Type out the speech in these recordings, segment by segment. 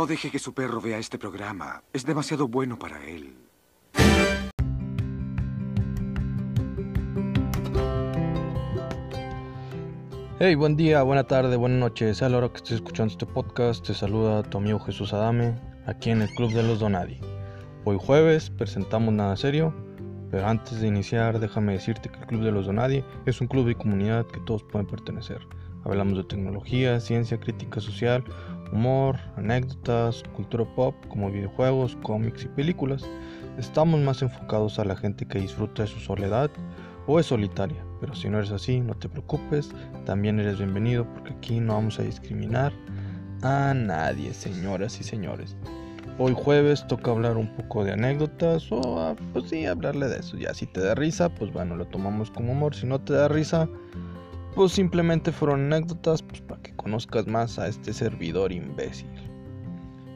No deje que su perro vea este programa. Es demasiado bueno para él. Hey, buen día, buena tarde, buena noche. Sea la hora que estés escuchando este podcast, te saluda tu amigo Jesús Adame, aquí en el Club de los Donadi. Hoy jueves presentamos Nada Serio, pero antes de iniciar déjame decirte que el Club de los Donadi es un club de comunidad que todos pueden pertenecer. Hablamos de tecnología, ciencia, crítica social, humor, anécdotas, cultura pop como videojuegos, cómics y películas. Estamos más enfocados a la gente que disfruta de su soledad o es solitaria, pero si no eres así, no te preocupes, también eres bienvenido porque aquí no vamos a discriminar a nadie, señoras y señores. Hoy jueves toca hablar un poco de anécdotas o ah, pues sí, hablarle de eso. Ya si te da risa, pues bueno, lo tomamos como humor. Si no te da risa, pues simplemente fueron anécdotas pues, para que conozcas más a este servidor imbécil.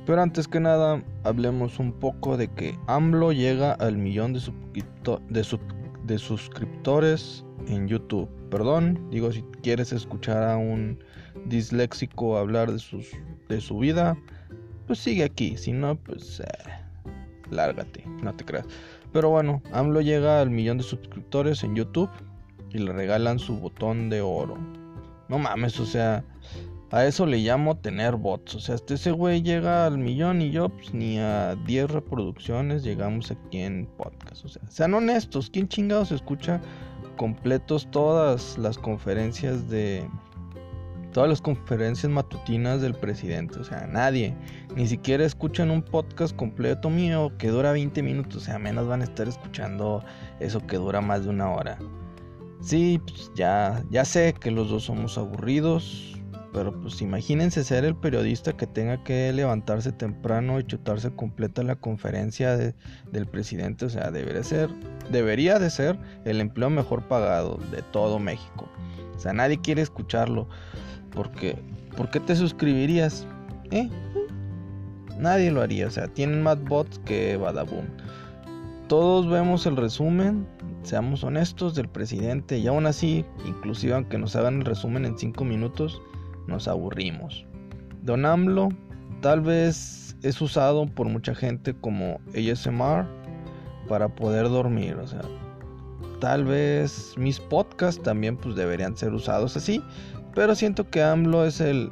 Pero antes que nada, hablemos un poco de que AMLO llega al millón de, suscriptores en YouTube. Perdón, digo, si quieres escuchar a un disléxico hablar de, de su vida, pues sigue aquí. Si no, pues eh, lárgate, no te creas. Pero bueno, AMLO llega al millón de suscriptores en YouTube y le regalan su botón de oro. No mames, o sea, a eso le llamo tener bots. O sea, este ese güey llega al millón y yo, pues ni a 10 reproducciones llegamos aquí en podcast. O sea, sean honestos, ¿quién chingados escucha completos todas las conferencias de. Todas las conferencias matutinas del presidente, o sea, nadie, ni siquiera escuchan un podcast completo mío que dura 20 minutos, o sea, menos van a estar escuchando eso que dura más de una hora. Sí, pues ya, ya sé que los dos somos aburridos, pero pues imagínense ser el periodista que tenga que levantarse temprano y chutarse completa la conferencia del presidente, o sea, debería ser, debería de ser el empleo mejor pagado de todo México. O sea, nadie quiere escucharlo, porque ¿por qué te suscribirías? ¿Eh? Nadie lo haría, o sea, tienen más bots que Badaboom. Todos vemos el resumen seamos honestos, del presidente y aún así, inclusive aunque nos hagan el resumen en 5 minutos, nos aburrimos. Don AMLO tal vez es usado por mucha gente como ASMR para poder dormir, o sea, tal vez mis podcasts también pues deberían ser usados así, pero siento que AMLO es el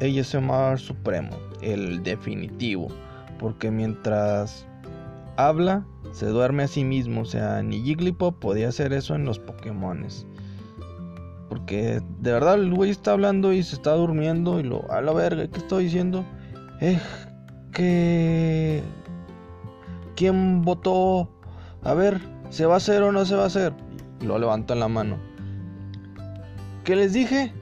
ASMR supremo, el definitivo, porque mientras habla, se duerme a sí mismo. O sea, ni Jigglypuff podía hacer eso en los Pokémones. Porque de verdad el güey está hablando y se está durmiendo y lo... A la verga, ¿qué estoy diciendo? Eh, que... ¿Quién votó? A ver, ¿se va a hacer o no se va a hacer? Y lo levanta la mano. ¿Qué les dije?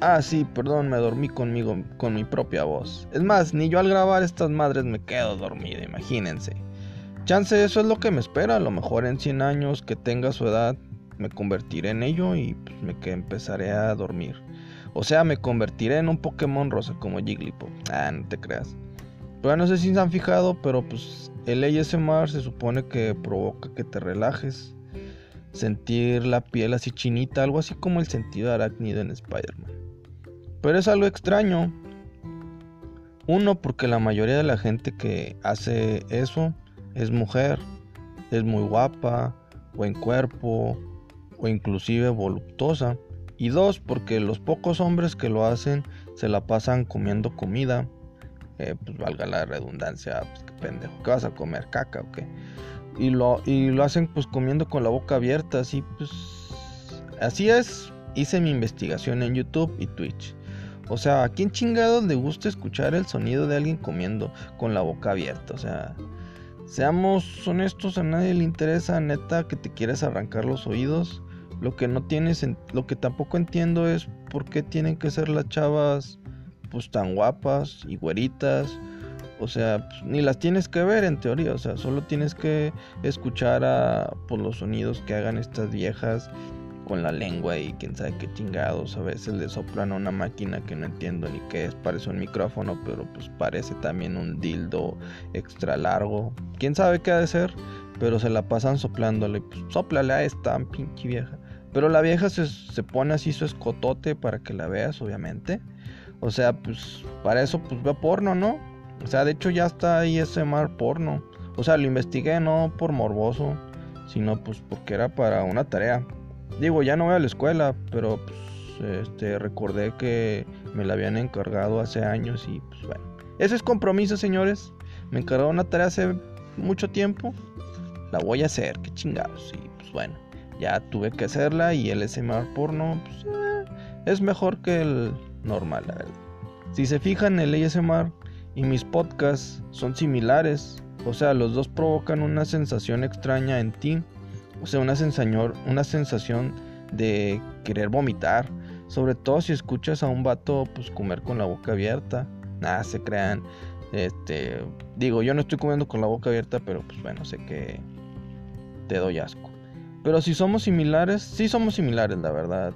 Ah, sí, perdón, me dormí conmigo, con mi propia voz. Es más, ni yo al grabar estas madres me quedo dormido, imagínense. Chance, eso es lo que me espera. A lo mejor en 100 años que tenga su edad me convertiré en ello y pues, me que empezaré a dormir. O sea, me convertiré en un Pokémon rosa como Jigglypuff. Ah, no te creas. Pero no sé si se han fijado, pero pues el ASMR se supone que provoca que te relajes. Sentir la piel así chinita, algo así como el sentido arácnido en Spider-Man. Pero es algo extraño. Uno, porque la mayoría de la gente que hace eso es mujer, es muy guapa, buen cuerpo o inclusive voluptuosa. Y dos, porque los pocos hombres que lo hacen se la pasan comiendo comida. Eh, pues valga la redundancia, pues pendejo, ¿qué vas a comer? ¿Caca o qué? Y lo, y lo hacen pues comiendo con la boca abierta, así pues... Así es, hice mi investigación en YouTube y Twitch. O sea, ¿a quién chingados le gusta escuchar el sonido de alguien comiendo con la boca abierta? O sea, Seamos honestos, a nadie le interesa neta que te quieras arrancar los oídos. Lo que no tienes, lo que tampoco entiendo es por qué tienen que ser las chavas pues tan guapas y güeritas. O sea, pues, ni las tienes que ver en teoría, o sea, solo tienes que escuchar a pues, los sonidos que hagan estas viejas con la lengua y quién sabe qué chingados. A veces le soplan a una máquina que no entiendo ni qué es. Parece un micrófono, pero pues parece también un dildo extra largo. Quién sabe qué ha de ser, pero se la pasan soplándole. Pues soplale a esta pinche vieja. Pero la vieja se, se pone así su escotote para que la veas, obviamente. O sea, pues para eso pues veo porno, ¿no? O sea, de hecho ya está ahí ese mar porno. O sea, lo investigué no por morboso, sino pues porque era para una tarea. Digo, ya no voy a la escuela, pero pues este recordé que me la habían encargado hace años y pues bueno. Ese es compromiso, señores. Me encargó una tarea hace mucho tiempo. La voy a hacer, qué chingados. Y pues bueno, ya tuve que hacerla y el SMR porno pues, eh, es mejor que el normal, la verdad. Si se fijan, el ASMR y mis podcasts son similares. O sea, los dos provocan una sensación extraña en ti. O sea, una sensación, una sensación de querer vomitar. Sobre todo si escuchas a un vato pues comer con la boca abierta. Nada, se crean. Este, digo, yo no estoy comiendo con la boca abierta, pero pues bueno, sé que te doy asco. Pero si somos similares, sí somos similares, la verdad.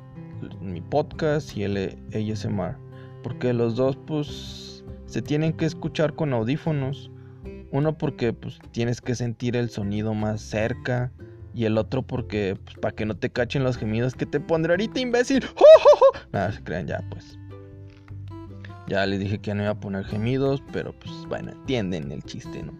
Mi podcast y el ASMR. Porque los dos, pues, se tienen que escuchar con audífonos. Uno porque, pues, tienes que sentir el sonido más cerca. Y el otro porque, pues, para que no te cachen los gemidos que te pondré ahorita, imbécil. Nada, se crean ya, pues. Ya les dije que no iba a poner gemidos, pero pues bueno, entienden el chiste, ¿no?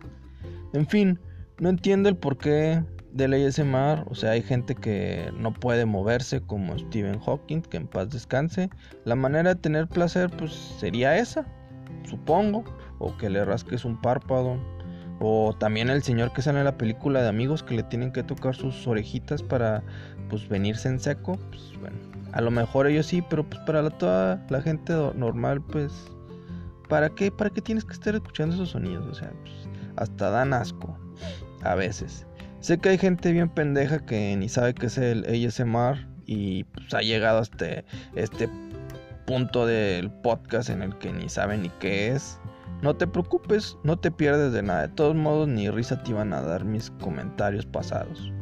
En fin, no entiendo el porqué del ASMR, o sea, hay gente que no puede moverse como Stephen Hawking, que en paz descanse. La manera de tener placer pues sería esa, supongo, o que le rasques un párpado, o también el señor que sale en la película de amigos que le tienen que tocar sus orejitas para pues venirse en seco, pues bueno, a lo mejor ellos sí, pero pues para la, toda la gente normal, pues, ¿para qué? ¿Para qué tienes que estar escuchando esos sonidos? O sea, pues, hasta dan asco, a veces. Sé que hay gente bien pendeja que ni sabe qué es el ASMR y pues ha llegado hasta este punto del podcast en el que ni sabe ni qué es. No te preocupes, no te pierdes de nada. De todos modos, ni risa te iban a dar mis comentarios pasados.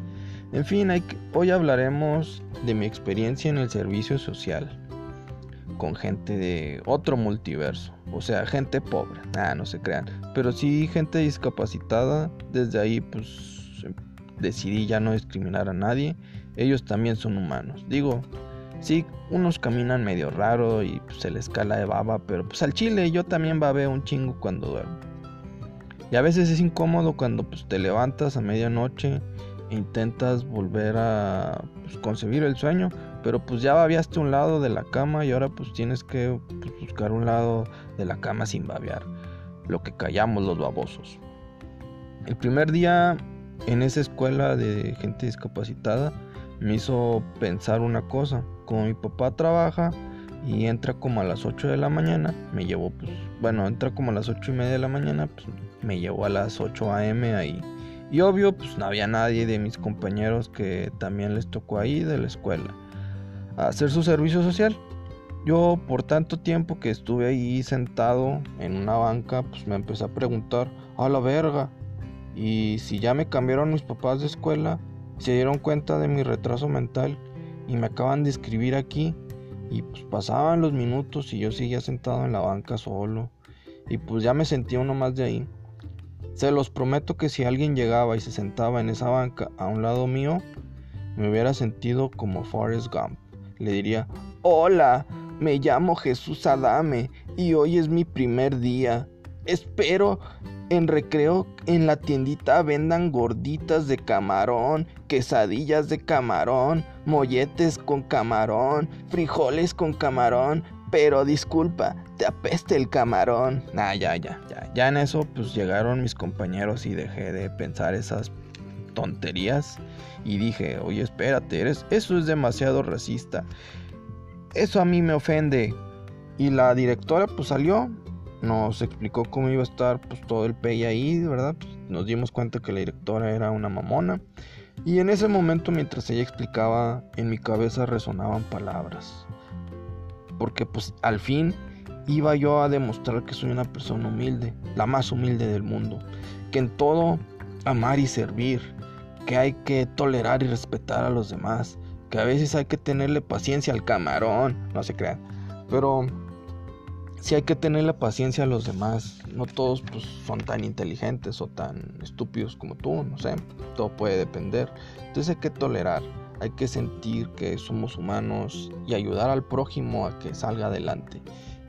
En fin, hoy hablaremos de mi experiencia en el servicio social con gente de otro multiverso, o sea, gente pobre, ah, no se crean, pero sí gente discapacitada, desde ahí pues decidí ya no discriminar a nadie, ellos también son humanos, digo, sí, unos caminan medio raro y pues, se les cala de baba, pero pues al chile yo también babeo un chingo cuando duermo. Y a veces es incómodo cuando pues te levantas a medianoche intentas volver a pues, concebir el sueño, pero pues ya babiaste un lado de la cama y ahora pues tienes que pues, buscar un lado de la cama sin babear, lo que callamos los babosos. El primer día en esa escuela de gente discapacitada me hizo pensar una cosa, como mi papá trabaja y entra como a las 8 de la mañana, me llevó pues, bueno, entra como a las 8 y media de la mañana, pues me llevó a las 8 a.m. ahí y obvio, pues no había nadie de mis compañeros que también les tocó ahí de la escuela hacer su servicio social. Yo por tanto tiempo que estuve ahí sentado en una banca, pues me empecé a preguntar, a la verga, y si ya me cambiaron mis papás de escuela, se dieron cuenta de mi retraso mental y me acaban de escribir aquí, y pues pasaban los minutos y yo seguía sentado en la banca solo, y pues ya me sentía uno más de ahí. Se los prometo que si alguien llegaba y se sentaba en esa banca a un lado mío, me hubiera sentido como Forrest Gump. Le diría, hola, me llamo Jesús Adame y hoy es mi primer día. Espero en recreo en la tiendita vendan gorditas de camarón, quesadillas de camarón, molletes con camarón, frijoles con camarón, pero disculpa, te apeste el camarón. Nah, ya, ya, ya. Ya en eso pues llegaron mis compañeros y dejé de pensar esas tonterías. Y dije, oye, espérate, eres, eso es demasiado racista. Eso a mí me ofende. Y la directora pues salió, nos explicó cómo iba a estar pues todo el pey ahí, ¿verdad? Pues, nos dimos cuenta que la directora era una mamona. Y en ese momento mientras ella explicaba, en mi cabeza resonaban palabras. Porque pues al fin iba yo a demostrar que soy una persona humilde, la más humilde del mundo, que en todo amar y servir, que hay que tolerar y respetar a los demás, que a veces hay que tenerle paciencia al camarón, no se crean, pero si hay que tenerle paciencia a los demás, no todos pues, son tan inteligentes o tan estúpidos como tú, no sé, todo puede depender, entonces hay que tolerar hay que sentir que somos humanos y ayudar al prójimo a que salga adelante.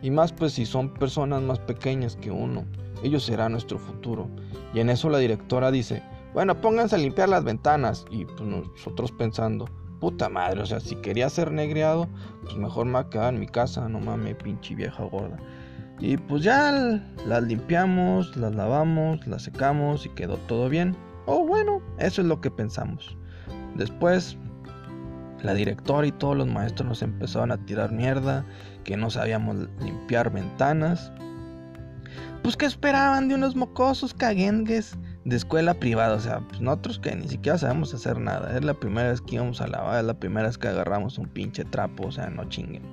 Y más pues si son personas más pequeñas que uno. Ellos serán nuestro futuro. Y en eso la directora dice, bueno, pónganse a limpiar las ventanas. Y pues nosotros pensando, puta madre, o sea, si quería ser negreado, pues mejor me va a en mi casa, no mames, pinche vieja gorda. Y pues ya las limpiamos, las lavamos, las secamos y quedó todo bien. Oh, bueno, eso es lo que pensamos. Después, la directora y todos los maestros nos empezaron a tirar mierda, que no sabíamos limpiar ventanas. Pues que esperaban de unos mocosos caguengues de escuela privada, o sea, pues nosotros que ni siquiera sabemos hacer nada. Es la primera vez que íbamos a lavar, es la primera vez que agarramos un pinche trapo, o sea, no chinguen.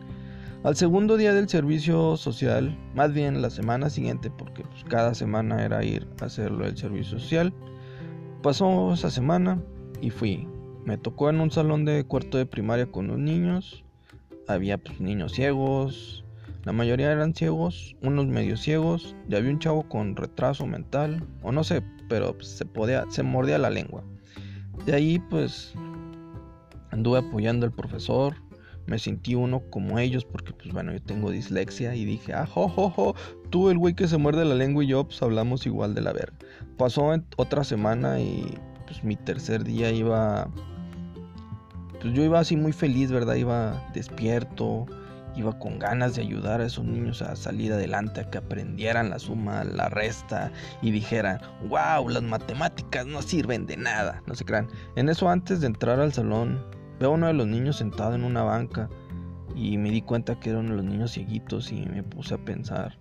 Al segundo día del servicio social, más bien la semana siguiente, porque pues, cada semana era ir a hacerlo el servicio social, pasó esa semana y fui. Me tocó en un salón de cuarto de primaria con los niños. Había pues, niños ciegos, la mayoría eran ciegos, unos medio ciegos, y había un chavo con retraso mental, o no sé, pero pues, se podía, se mordía la lengua. De ahí pues anduve apoyando al profesor, me sentí uno como ellos porque pues bueno, yo tengo dislexia y dije, ah, jo, tú el güey que se muerde la lengua y yo pues hablamos igual de la verga. Pasó otra semana y pues mi tercer día iba, pues yo iba así muy feliz, ¿verdad? Iba despierto, iba con ganas de ayudar a esos niños a salir adelante, a que aprendieran la suma, la resta y dijeran, wow, las matemáticas no sirven de nada, no se crean. En eso antes de entrar al salón Veo a uno de los niños sentado en una banca y me di cuenta que era uno de los niños cieguitos y me puse a pensar,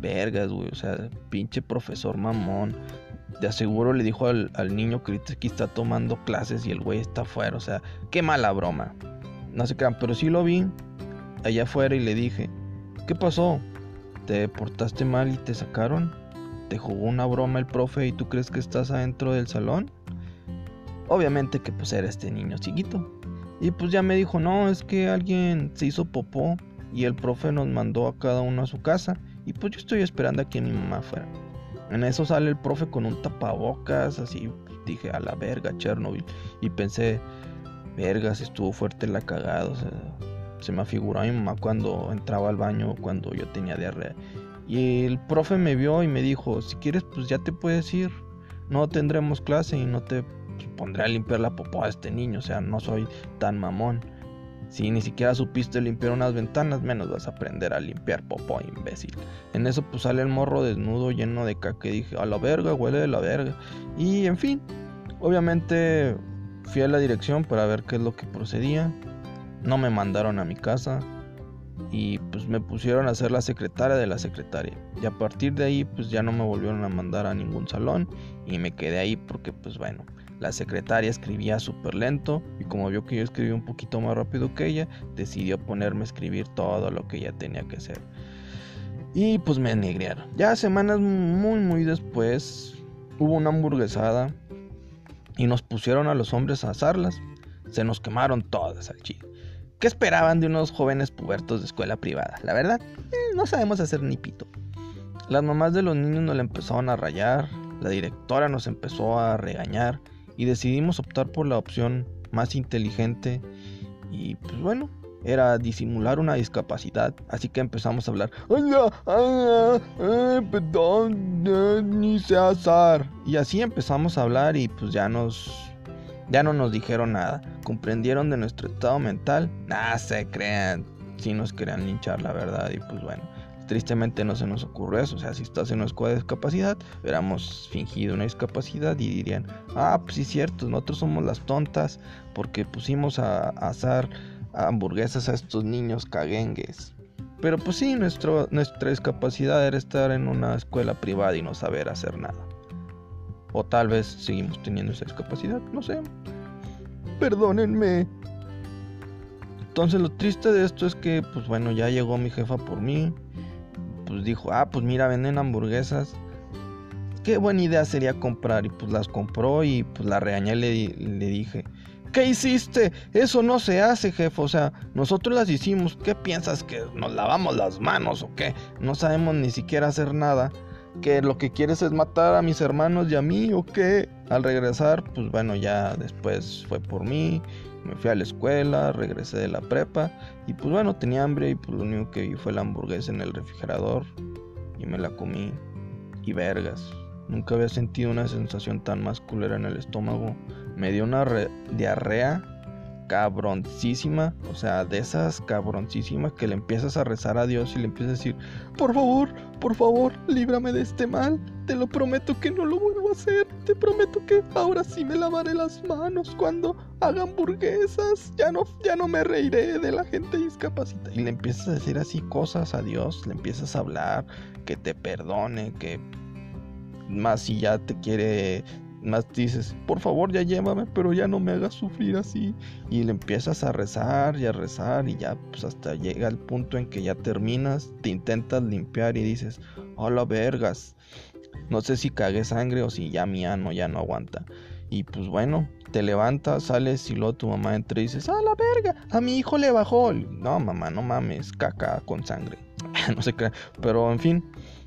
vergas, güey, o sea, pinche profesor mamón. De aseguro le dijo al, niño que está tomando clases y el güey está afuera, o sea, qué mala broma. No se crean, pero sí lo vi allá afuera y le dije, ¿qué pasó? ¿Te portaste mal y te sacaron? ¿Te jugó una broma el profe y tú crees que estás adentro del salón? Obviamente que pues era este niño chiquito. Y pues ya me dijo, no, es que alguien se hizo popó y el profe nos mandó a cada uno a su casa. Y pues yo estoy esperando a que mi mamá fuera. En eso sale el profe con un tapabocas, así dije, a la verga, Chernobyl. Y pensé, vergas, estuvo fuerte la cagada. Se me afiguró a mi mamá cuando entraba al baño, cuando yo tenía diarrea. Y el profe me vio y me dijo, si quieres, pues ya te puedes ir. No tendremos clase y no te pondré a limpiar la popó a este niño, o sea, no soy tan mamón. Si ni siquiera supiste limpiar unas ventanas, menos vas a aprender a limpiar popó, imbécil. En eso pues sale el morro desnudo lleno de caca y dije, a la verga, huele de la verga. Y en fin, obviamente fui a la dirección para ver qué es lo que procedía. No me mandaron a mi casa y pues me pusieron a ser la secretaria de la secretaria. Y a partir de ahí pues ya no me volvieron a mandar a ningún salón y me quedé ahí porque pues bueno, la secretaria escribía súper lento y como vio que yo escribía un poquito más rápido que ella, decidió ponerme a escribir todo lo que ella tenía que hacer. Y pues me negrearon. Ya semanas muy muy después hubo una hamburguesada y nos pusieron a los hombres a asarlas. Se nos quemaron todas al chile. ¿Qué esperaban de unos jóvenes pubertos de escuela privada? La verdad, eh, no sabemos hacer ni pito. Las mamás de los niños nos la empezaron a rayar, la directora nos empezó a regañar y decidimos optar por la opción más inteligente y pues bueno, era disimular una discapacidad, así que empezamos a hablar, sé azar. Y así empezamos a hablar y pues ya nos ya no nos dijeron nada. Comprendieron de nuestro estado mental. Nada se crean, si nos querían linchar la verdad y pues bueno. Tristemente no se nos ocurre eso. O sea, si estás en una escuela de discapacidad, hubiéramos fingido una discapacidad y dirían, ah, pues sí es cierto, nosotros somos las tontas porque pusimos a, asar hamburguesas a estos niños caguengues. Pero pues sí, nuestra discapacidad era estar en una escuela privada y no saber hacer nada. O tal vez seguimos teniendo esa discapacidad, no sé. Perdónenme. Entonces lo triste de esto es que, pues bueno, ya llegó mi jefa por mí pues dijo, ah, pues mira, venden hamburguesas. Qué buena idea sería comprar. Y pues las compró y pues la regañé y le, le dije, ¿qué hiciste? Eso no se hace, jefe. O sea, nosotros las hicimos. ¿Qué piensas que nos lavamos las manos o qué? No sabemos ni siquiera hacer nada. Que lo que quieres es matar a mis hermanos y a mí o qué. Al regresar, pues bueno, ya después fue por mí Me fui a la escuela, regresé de la prepa y pues bueno, tenía hambre y pues lo único que vi fue la hamburguesa en el refrigerador y me la comí. Y vergas, nunca había sentido una sensación tan masculera en el estómago. Me dio una diarrea cabroncísima, o sea, de esas cabroncísimas que le empiezas a rezar a Dios y le empiezas a decir, por favor, por favor, líbrame de este mal, te lo prometo que no lo vuelvo a hacer, te prometo que ahora sí me lavaré las manos cuando haga hamburguesas, ya no, ya no me reiré de la gente discapacitada. Y le empiezas a decir así cosas a Dios, le empiezas a hablar, que te perdone, que más si ya te quiere más dices, por favor ya llévame, pero ya no me hagas sufrir así. Y le empiezas a rezar y a rezar y ya pues hasta llega el punto en que ya terminas, te intentas limpiar y dices, hola vergas. No sé si cagué sangre o si ya mi ano ya no aguanta. Y pues bueno, te levantas, sales y luego tu mamá entra y dices, ¡ah, la verga! A mi hijo le bajó. No, mamá, no mames, caca con sangre. no sé qué. Pero en fin,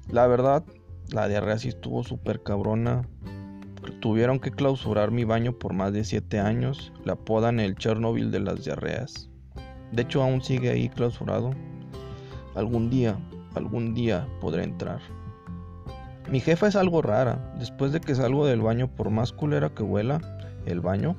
la verdad, la diarrea sí estuvo súper cabrona. Tuvieron que clausurar mi baño por más de 7 años. Le apodan el Chernobyl de las diarreas. De hecho, aún sigue ahí clausurado. Algún día, algún día podré entrar. Mi jefa es algo rara. Después de que salgo del baño, por más culera que huela el baño,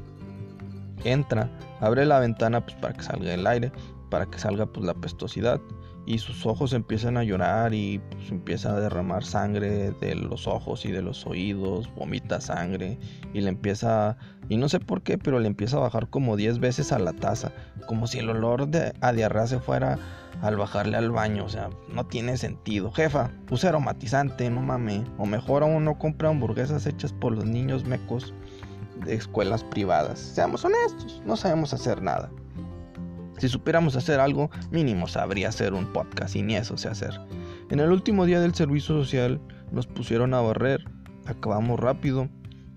entra, abre la ventana pues, para que salga el aire, para que salga pues, la pestosidad y sus ojos empiezan a llorar y pues, empieza a derramar sangre de los ojos y de los oídos, vomita sangre y le empieza, y no sé por qué, pero le empieza a bajar como 10 veces a la taza, como si el olor de, a diarrea se fuera al bajarle al baño, o sea, no tiene sentido. Jefa, puse aromatizante, no mames, o mejor aún no compra hamburguesas hechas por los niños mecos de escuelas privadas. Seamos honestos, no sabemos hacer nada. Si supiéramos hacer algo, mínimo sabría hacer un podcast y ni eso sé hacer. En el último día del servicio social nos pusieron a barrer, acabamos rápido,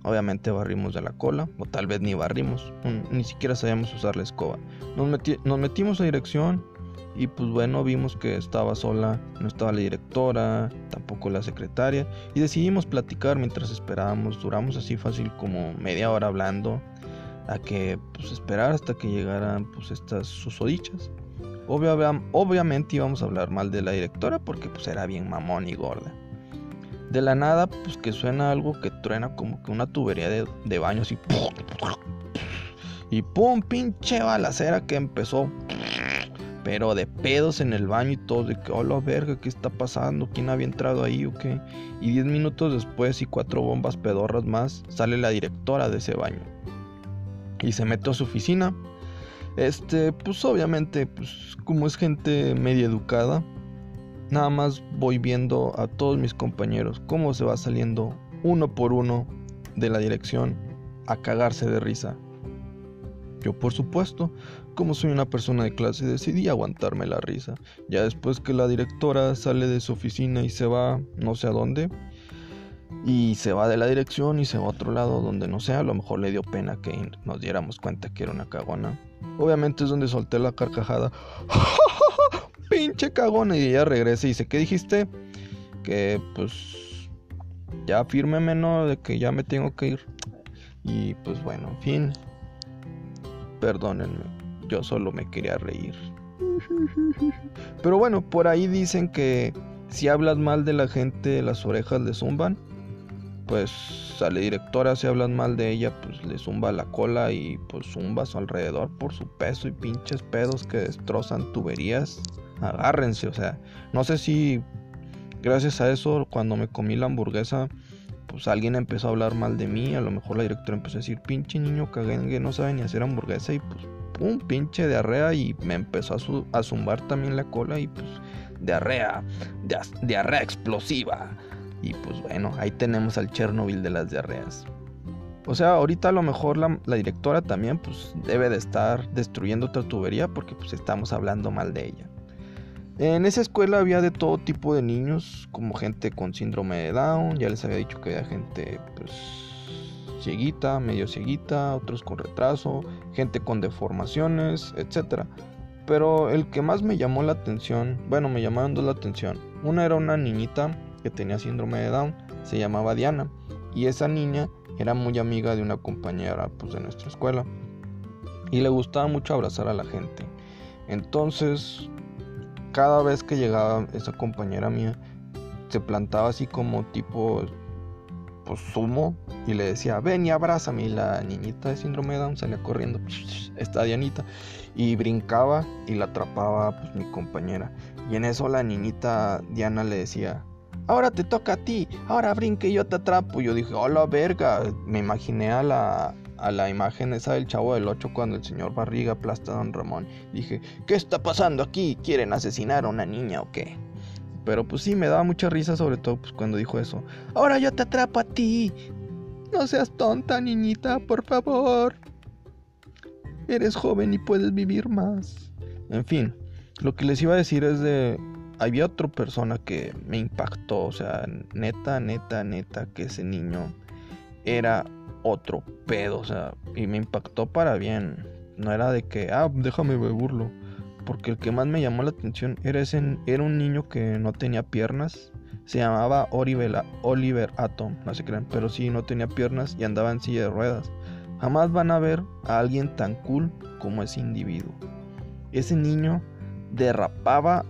obviamente barrimos de la cola, o tal vez ni barrimos, ni siquiera sabíamos usar la escoba. Nos, nos metimos a dirección y pues bueno, vimos que estaba sola, no estaba la directora, tampoco la secretaria, y decidimos platicar mientras esperábamos, duramos así fácil como media hora hablando a que pues esperar hasta que llegaran pues estas susodichas. obviamente íbamos a hablar mal de la directora porque pues era bien mamón y gorda. De la nada pues que suena algo que truena como que una tubería de, de baño así. Y pum, pinche balacera que empezó. Pero de pedos en el baño y todo, de que, hola verga, ¿qué está pasando? ¿Quién había entrado ahí o qué? Y diez minutos después y cuatro bombas pedorras más, sale la directora de ese baño y se metió a su oficina. Este, pues obviamente, pues como es gente media educada, nada más voy viendo a todos mis compañeros cómo se va saliendo uno por uno de la dirección a cagarse de risa. Yo, por supuesto, como soy una persona de clase, decidí aguantarme la risa. Ya después que la directora sale de su oficina y se va no sé a dónde, y se va de la dirección y se va a otro lado donde no sea, a lo mejor le dio pena que nos diéramos cuenta que era una cagona. Obviamente es donde solté la carcajada. Pinche cagona. Y ella regresa y dice, ¿qué dijiste? Que pues ya fírmeme, ¿no? De que ya me tengo que ir. Y pues bueno, en fin. Perdónenme, yo solo me quería reír. Pero bueno, por ahí dicen que si hablas mal de la gente, las orejas le zumban pues a la directora si hablan mal de ella, pues le zumba la cola y pues zumba a su alrededor por su peso y pinches pedos que destrozan tuberías. Agárrense, o sea, no sé si gracias a eso cuando me comí la hamburguesa, pues alguien empezó a hablar mal de mí, a lo mejor la directora empezó a decir, pinche niño caguengue, no sabe ni hacer hamburguesa y pues pum, pinche diarrea y me empezó a, a zumbar también la cola y pues diarrea, diarrea explosiva. Y pues bueno, ahí tenemos al Chernobyl de las diarreas. O sea, ahorita a lo mejor la, directora también pues debe de estar destruyendo otra tubería porque pues estamos hablando mal de ella. En esa escuela había de todo tipo de niños, como gente con síndrome de Down, ya les había dicho que había gente pues cieguita, medio cieguita, otros con retraso, gente con deformaciones, etc. Pero el que más me llamó la atención, bueno, me llamaron dos la atención. Una era una niñita que tenía síndrome de Down, se llamaba Diana, y esa niña era muy amiga de una compañera pues, de nuestra escuela. y le gustaba mucho abrazar a la gente. Entonces, cada vez que llegaba esa compañera mía, se plantaba así como tipo pues sumo y le decía, ven y abrázame. Y la niñita de síndrome de Down salía corriendo, esta Dianita, y brincaba y la atrapaba pues mi compañera. Y en eso la niñita Diana le decía, ahora te toca a ti, ahora brinque y yo te atrapo. Yo dije, hola verga, me imaginé a la, a la imagen esa del chavo del 8 cuando el señor Barriga aplasta a don Ramón. Dije, ¿qué está pasando aquí? ¿Quieren asesinar a una niña o qué? Pero pues sí, me daba mucha risa, sobre todo pues, cuando dijo eso. Ahora yo te atrapo a ti. No seas tonta, niñita, por favor. Eres joven y puedes vivir más. En fin, lo que les iba a decir es de... Había otra persona que me impactó, o sea, neta, neta, neta, que ese niño era otro pedo, o sea, y me impactó para bien. No era de que, ah, déjame me burlo porque el que más me llamó la atención era, ese, era un niño que no tenía piernas. Se llamaba Oliver, Oliver Atom, no se crean, pero sí no tenía piernas y andaba en silla de ruedas. Jamás van a ver a alguien tan cool como ese individuo. Ese niño derrapaba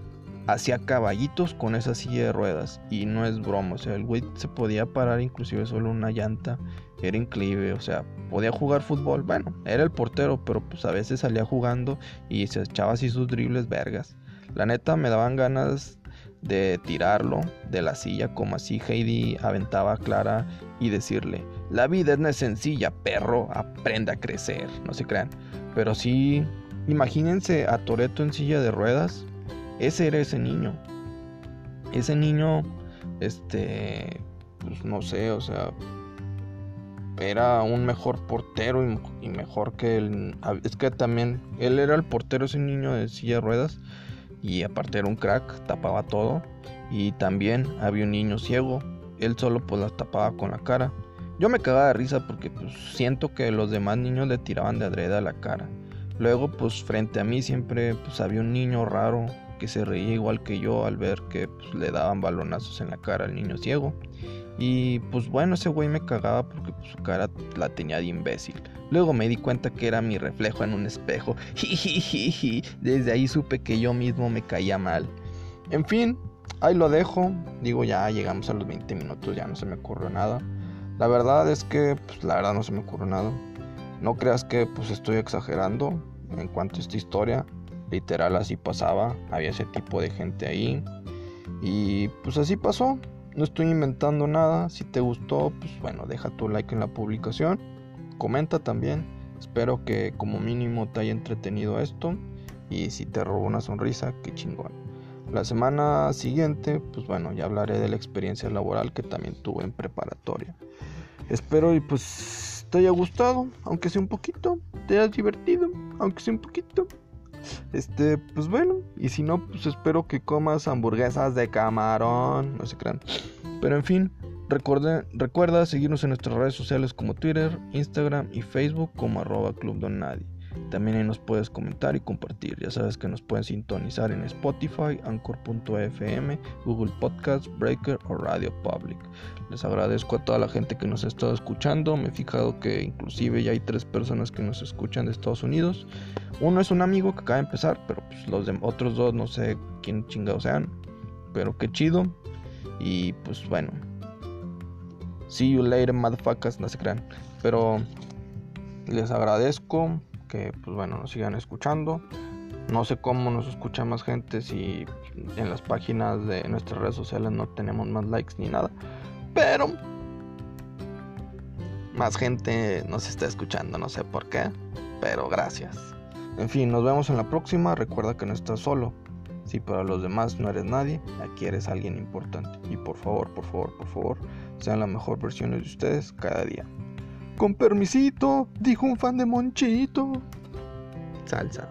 hacia caballitos con esa silla de ruedas y no es broma, o sea, el güey se podía parar inclusive solo una llanta, era increíble, o sea, podía jugar fútbol, bueno, era el portero, pero pues a veces salía jugando y se echaba así sus dribles vergas. La neta me daban ganas de tirarlo de la silla como así Heidi aventaba a Clara y decirle, la vida no es sencilla, perro, aprende a crecer, no se crean. Pero sí, imagínense a Toreto en silla de ruedas, ese era ese niño. Ese niño, este, pues no sé, o sea, era un mejor portero y, mejor que él. Es que también él era el portero, ese niño de silla de ruedas. Y aparte era un crack, tapaba todo. Y también había un niño ciego. Él solo pues las tapaba con la cara. Yo me cagaba de risa porque pues, siento que los demás niños le tiraban de adrede a la cara. Luego pues frente a mí siempre pues había un niño raro que se reía igual que yo al ver que pues, le daban balonazos en la cara al niño ciego. Y pues bueno, ese güey me cagaba porque pues, su cara la tenía de imbécil. Luego me di cuenta que era mi reflejo en un espejo. Desde ahí supe que yo mismo me caía mal. En fin, ahí lo dejo. Digo, ya llegamos a los 20 minutos, ya no se me ocurrió nada. La verdad es que, pues la verdad no se me ocurrió nada. No creas que pues estoy exagerando en cuanto a esta historia. Literal así pasaba, había ese tipo de gente ahí. Y pues así pasó. No estoy inventando nada. Si te gustó, pues bueno, deja tu like en la publicación. Comenta también. Espero que como mínimo te haya entretenido esto. Y si te robó una sonrisa, qué chingón. La semana siguiente, pues bueno, ya hablaré de la experiencia laboral que también tuve en preparatoria. Espero y pues te haya gustado, aunque sea un poquito. Te hayas divertido, aunque sea un poquito. Este, pues bueno, y si no, pues espero que comas hamburguesas de camarón, no se crean. Pero en fin, recuerda, recuerda seguirnos en nuestras redes sociales como Twitter, Instagram y Facebook como arroba Club Don Nadie. También ahí nos puedes comentar y compartir. Ya sabes que nos pueden sintonizar en Spotify, Anchor.fm, Google Podcast, Breaker o Radio Public. Les agradezco a toda la gente que nos ha estado escuchando. Me he fijado que inclusive ya hay tres personas que nos escuchan de Estados Unidos. Uno es un amigo que acaba de empezar, pero pues los otros dos no sé quién chingados sean. Pero qué chido. Y pues bueno. See you later, motherfuckers. No se crean. Pero les agradezco que pues bueno nos sigan escuchando. No sé cómo nos escucha más gente si en las páginas de nuestras redes sociales no tenemos más likes ni nada. Pero más gente nos está escuchando, no sé por qué, pero gracias. En fin, nos vemos en la próxima. Recuerda que no estás solo. Si para los demás no eres nadie, aquí eres alguien importante. Y por favor, por favor, por favor, sean la mejor versión de ustedes cada día. Con permisito, dijo un fan de Monchito. Salsa.